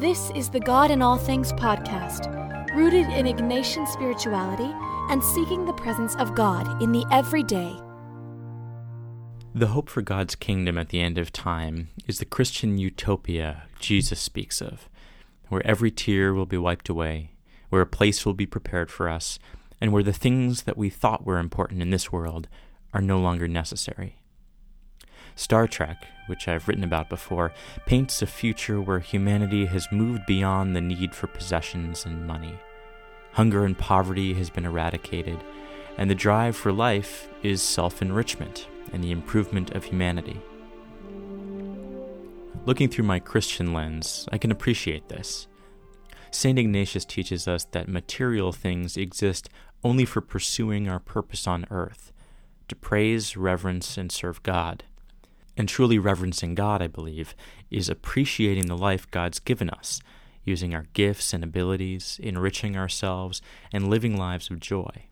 This is the God in All Things podcast, rooted in Ignatian spirituality and seeking the presence of God in the everyday. The hope for God's kingdom at the end of time is the Christian utopia Jesus speaks of, where every tear will be wiped away, where a place will be prepared for us, and where the things that we thought were important in this world are no longer necessary. Star Trek, which I've written about before, paints a future where humanity has moved beyond the need for possessions and money. Hunger and poverty has been eradicated, and the drive for life is self enrichment and the improvement of humanity. Looking through my Christian lens, I can appreciate this. St. Ignatius teaches us that material things exist only for pursuing our purpose on earth to praise, reverence, and serve God. And truly reverencing God, I believe, is appreciating the life God's given us, using our gifts and abilities, enriching ourselves, and living lives of joy.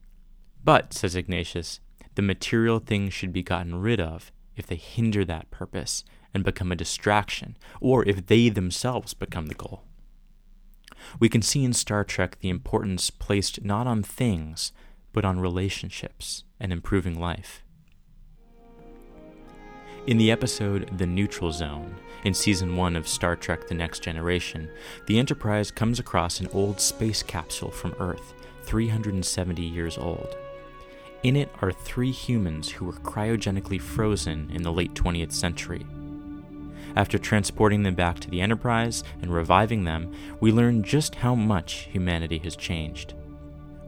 But, says Ignatius, the material things should be gotten rid of if they hinder that purpose and become a distraction, or if they themselves become the goal. We can see in Star Trek the importance placed not on things, but on relationships and improving life. In the episode The Neutral Zone, in Season 1 of Star Trek The Next Generation, the Enterprise comes across an old space capsule from Earth, 370 years old. In it are three humans who were cryogenically frozen in the late 20th century. After transporting them back to the Enterprise and reviving them, we learn just how much humanity has changed.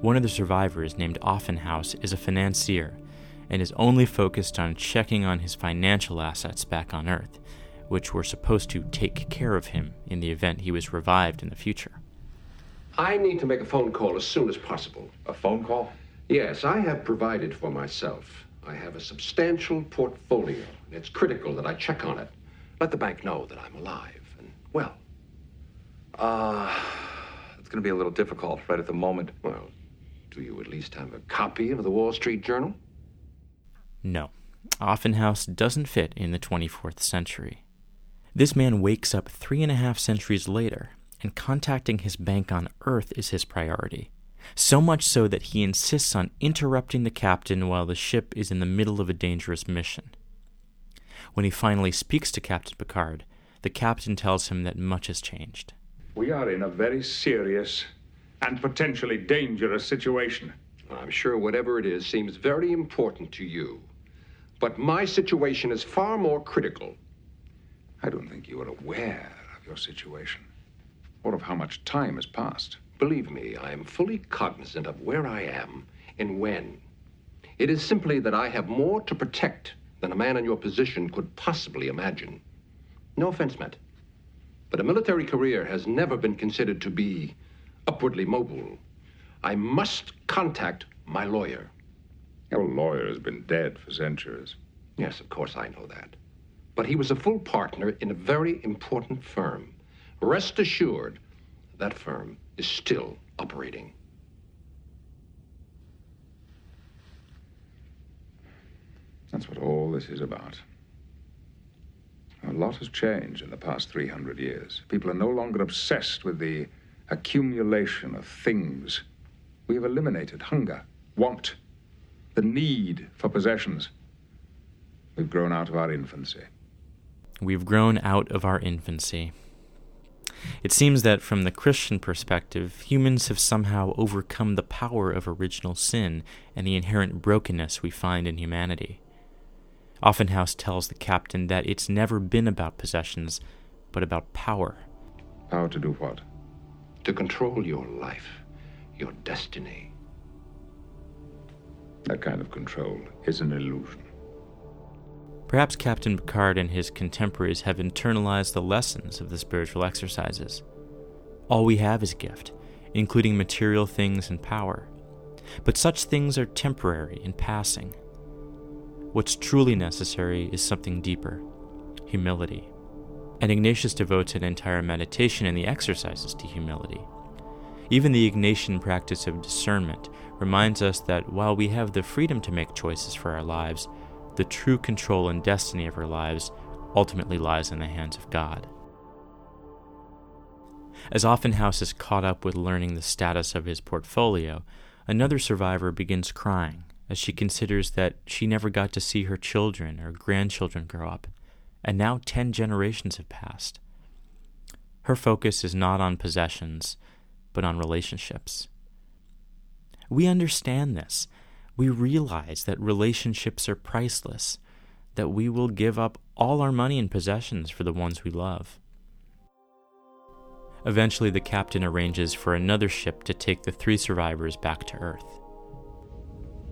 One of the survivors, named Offenhouse, is a financier and is only focused on checking on his financial assets back on Earth, which were supposed to take care of him in the event he was revived in the future. I need to make a phone call as soon as possible. A phone call? Yes, I have provided for myself. I have a substantial portfolio, and it's critical that I check on it. Let the bank know that I'm alive and well. Uh, it's going to be a little difficult right at the moment. Well, do you at least have a copy of the Wall Street Journal? No, Offenhouse doesn't fit in the 24th century. This man wakes up three and a half centuries later, and contacting his bank on Earth is his priority. So much so that he insists on interrupting the captain while the ship is in the middle of a dangerous mission. When he finally speaks to Captain Picard, the captain tells him that much has changed. We are in a very serious and potentially dangerous situation. I'm sure whatever it is seems very important to you. But my situation is far more critical. I don't think you are aware of your situation or of how much time has passed. Believe me, I am fully cognizant of where I am and when. It is simply that I have more to protect than a man in your position could possibly imagine. No offense meant. But a military career has never been considered to be upwardly mobile. I must contact my lawyer. Your lawyer has been dead for centuries. Yes, of course I know that. But he was a full partner in a very important firm. Rest assured, that firm is still operating. That's what all this is about. A lot has changed in the past 300 years. People are no longer obsessed with the accumulation of things. We have eliminated hunger, want, the need for possessions. We've grown out of our infancy. We've grown out of our infancy. It seems that from the Christian perspective, humans have somehow overcome the power of original sin and the inherent brokenness we find in humanity. Offenhouse tells the captain that it's never been about possessions, but about power. Power to do what? To control your life, your destiny. That kind of control is an illusion. Perhaps Captain Picard and his contemporaries have internalized the lessons of the spiritual exercises. All we have is gift, including material things and power. But such things are temporary and passing. What's truly necessary is something deeper humility. And Ignatius devotes an entire meditation in the exercises to humility. Even the Ignatian practice of discernment reminds us that while we have the freedom to make choices for our lives, the true control and destiny of our lives ultimately lies in the hands of God. As Offenhouse is caught up with learning the status of his portfolio, another survivor begins crying as she considers that she never got to see her children or grandchildren grow up, and now ten generations have passed. Her focus is not on possessions, but on relationships. We understand this. We realize that relationships are priceless, that we will give up all our money and possessions for the ones we love. Eventually, the captain arranges for another ship to take the three survivors back to Earth.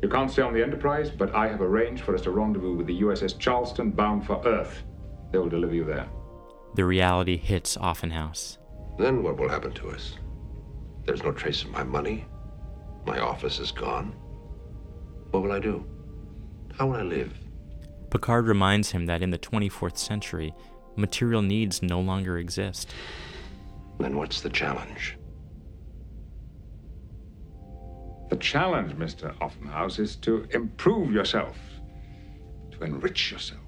You can't stay on the Enterprise, but I have arranged for us to rendezvous with the USS Charleston bound for Earth. They will deliver you there. The reality hits Offenhouse. Then what will happen to us? There's no trace of my money. My office is gone. What will I do? How will I live? Picard reminds him that in the 24th century, material needs no longer exist. Then what's the challenge? The challenge, Mr. Offenhouse, is to improve yourself, to enrich yourself.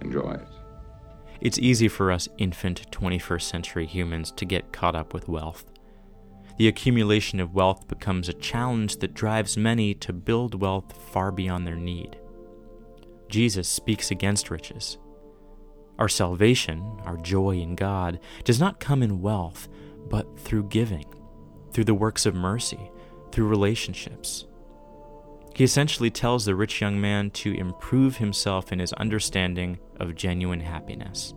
Enjoy it. It's easy for us infant 21st century humans to get caught up with wealth. The accumulation of wealth becomes a challenge that drives many to build wealth far beyond their need. Jesus speaks against riches. Our salvation, our joy in God, does not come in wealth, but through giving, through the works of mercy, through relationships. He essentially tells the rich young man to improve himself in his understanding of genuine happiness.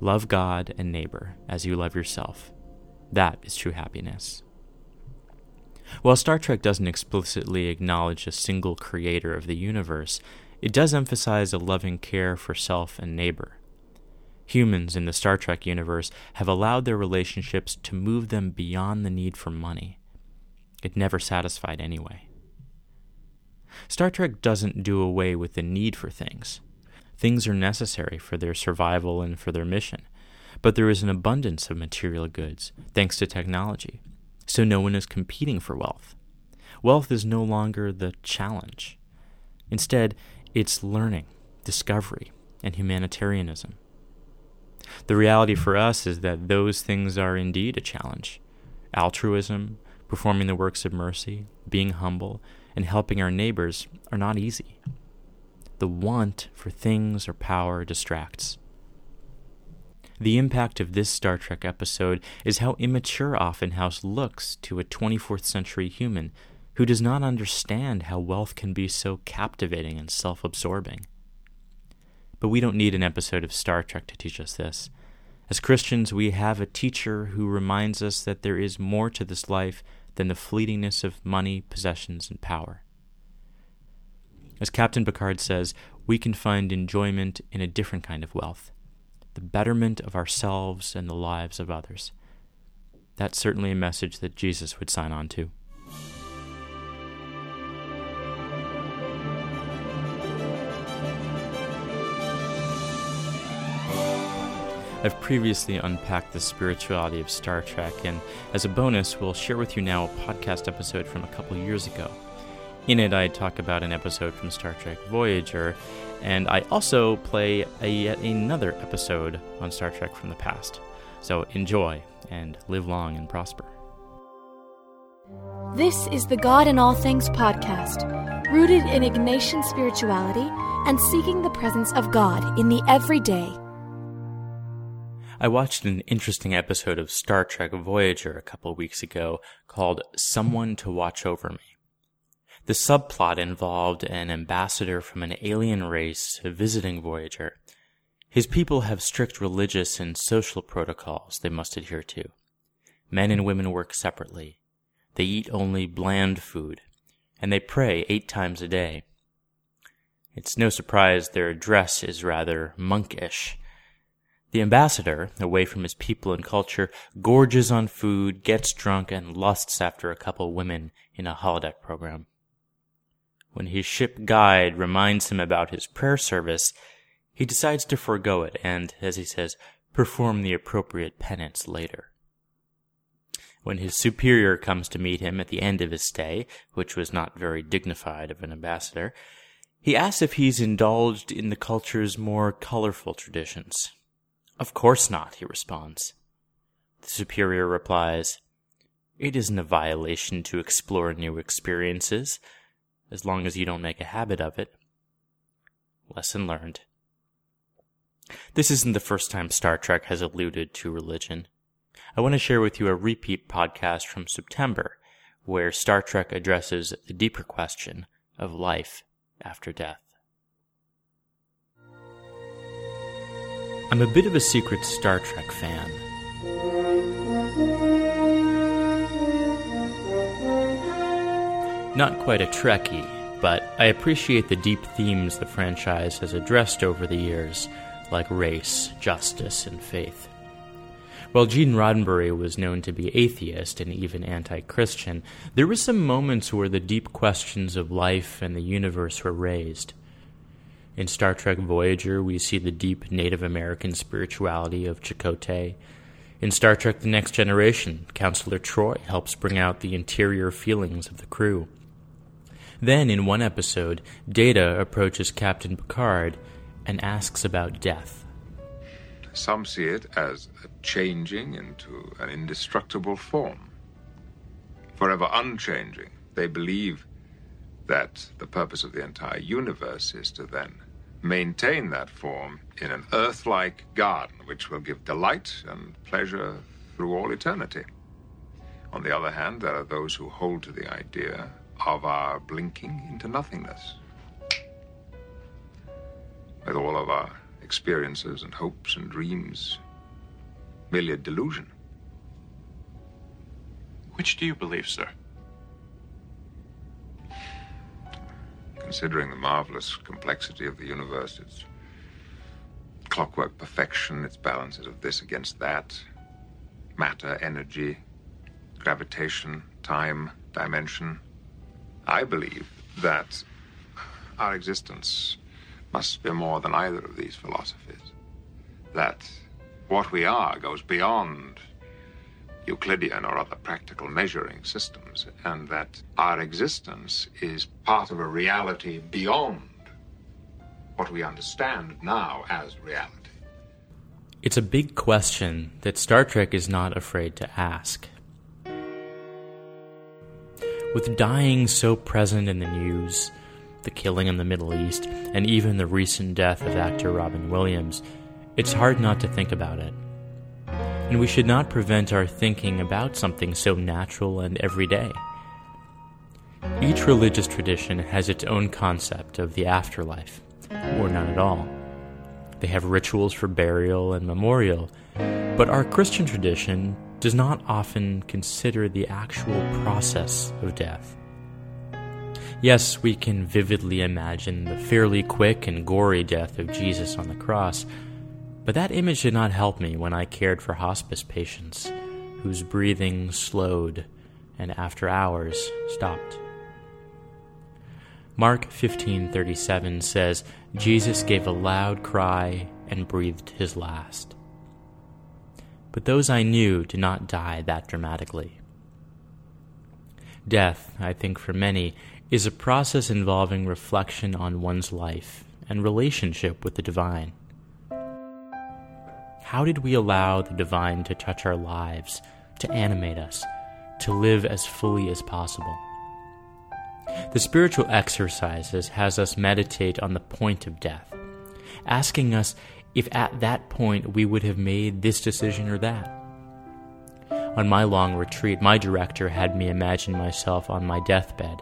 Love God and neighbor as you love yourself. That is true happiness. While Star Trek doesn't explicitly acknowledge a single creator of the universe, it does emphasize a loving care for self and neighbor. Humans in the Star Trek universe have allowed their relationships to move them beyond the need for money. It never satisfied anyway. Star Trek doesn't do away with the need for things. Things are necessary for their survival and for their mission, but there is an abundance of material goods thanks to technology, so no one is competing for wealth. Wealth is no longer the challenge. Instead, it's learning, discovery, and humanitarianism. The reality for us is that those things are indeed a challenge. Altruism, performing the works of mercy, being humble, and helping our neighbors are not easy. The want for things or power distracts. The impact of this Star Trek episode is how immature Offenhouse looks to a 24th century human who does not understand how wealth can be so captivating and self absorbing. But we don't need an episode of Star Trek to teach us this. As Christians, we have a teacher who reminds us that there is more to this life than the fleetingness of money, possessions, and power. As Captain Picard says, we can find enjoyment in a different kind of wealth the betterment of ourselves and the lives of others. That's certainly a message that Jesus would sign on to. I've previously unpacked the spirituality of Star Trek, and as a bonus, we'll share with you now a podcast episode from a couple years ago. In it, I talk about an episode from Star Trek Voyager, and I also play a, yet another episode on Star Trek from the past. So enjoy and live long and prosper. This is the God in All Things podcast, rooted in Ignatian spirituality and seeking the presence of God in the everyday. I watched an interesting episode of Star Trek Voyager a couple weeks ago called Someone to Watch Over Me. The subplot involved an ambassador from an alien race a visiting Voyager. His people have strict religious and social protocols they must adhere to. Men and women work separately. They eat only bland food, and they pray eight times a day. It's no surprise their dress is rather monkish the ambassador, away from his people and culture, gorges on food, gets drunk, and lusts after a couple women in a holodeck program. When his ship guide reminds him about his prayer service, he decides to forego it and, as he says, perform the appropriate penance later. When his superior comes to meet him at the end of his stay, which was not very dignified of an ambassador, he asks if he's indulged in the culture's more colorful traditions. Of course not, he responds. The superior replies, It isn't a violation to explore new experiences, as long as you don't make a habit of it. Lesson learned. This isn't the first time Star Trek has alluded to religion. I want to share with you a repeat podcast from September where Star Trek addresses the deeper question of life after death. I'm a bit of a secret Star Trek fan. Not quite a Trekkie, but I appreciate the deep themes the franchise has addressed over the years, like race, justice, and faith. While Gene Roddenberry was known to be atheist and even anti Christian, there were some moments where the deep questions of life and the universe were raised. In Star Trek Voyager, we see the deep Native American spirituality of Chakotay. In Star Trek The Next Generation, Counselor Troi helps bring out the interior feelings of the crew. Then, in one episode, Data approaches Captain Picard and asks about death. Some see it as a changing into an indestructible form, forever unchanging. They believe that the purpose of the entire universe is to then maintain that form in an earth like garden which will give delight and pleasure through all eternity. On the other hand, there are those who hold to the idea of our blinking into nothingness. With all of our experiences and hopes and dreams merely a delusion. Which do you believe, sir? Considering the marvelous complexity of the universe, its clockwork perfection, its balances of this against that, matter, energy, gravitation, time, dimension, I believe that our existence must be more than either of these philosophies. That what we are goes beyond Euclidean or other practical measuring systems, and that our existence is part of a reality beyond what we understand now as reality. It's a big question that Star Trek is not afraid to ask. With dying so present in the news, the killing in the Middle East, and even the recent death of actor Robin Williams, it's hard not to think about it. And we should not prevent our thinking about something so natural and everyday. Each religious tradition has its own concept of the afterlife, or none at all. They have rituals for burial and memorial, but our Christian tradition does not often consider the actual process of death. Yes, we can vividly imagine the fairly quick and gory death of Jesus on the cross, but that image did not help me when I cared for hospice patients whose breathing slowed and after hours stopped. Mark 15:37 says, Jesus gave a loud cry and breathed his last. But those I knew did not die that dramatically. Death, I think for many, is a process involving reflection on one's life and relationship with the divine. How did we allow the divine to touch our lives, to animate us, to live as fully as possible? The spiritual exercises has us meditate on the point of death, asking us if at that point we would have made this decision or that. On my long retreat, my director had me imagine myself on my deathbed,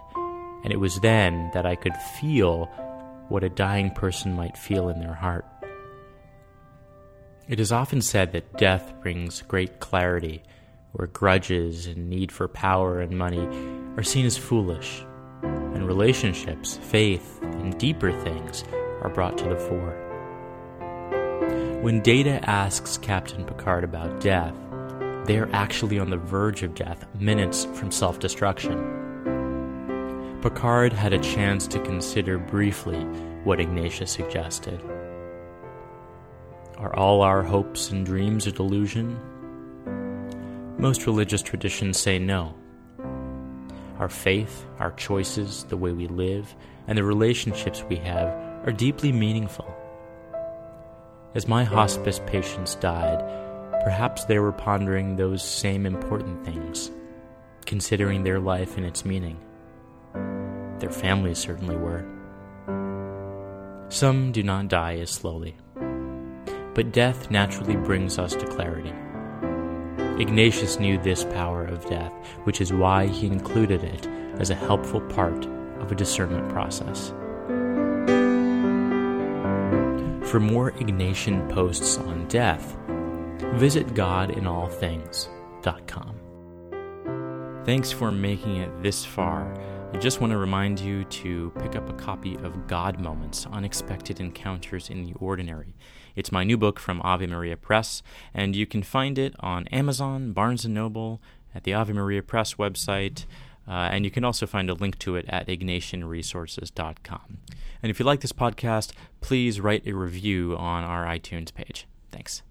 and it was then that I could feel what a dying person might feel in their heart. It is often said that death brings great clarity, where grudges and need for power and money are seen as foolish, and relationships, faith, and deeper things are brought to the fore. When Data asks Captain Picard about death, they are actually on the verge of death, minutes from self destruction. Picard had a chance to consider briefly what Ignatius suggested. Are all our hopes and dreams a delusion? Most religious traditions say no. Our faith, our choices, the way we live, and the relationships we have are deeply meaningful. As my hospice patients died, Perhaps they were pondering those same important things, considering their life and its meaning. Their families certainly were. Some do not die as slowly, but death naturally brings us to clarity. Ignatius knew this power of death, which is why he included it as a helpful part of a discernment process. For more Ignatian posts on death, visit godinallthings.com. Thanks for making it this far. I just want to remind you to pick up a copy of God Moments Unexpected Encounters in the Ordinary. It's my new book from Ave Maria Press, and you can find it on Amazon, Barnes & Noble, at the Ave Maria Press website, uh, and you can also find a link to it at ignatianresources.com. And if you like this podcast, please write a review on our iTunes page. Thanks.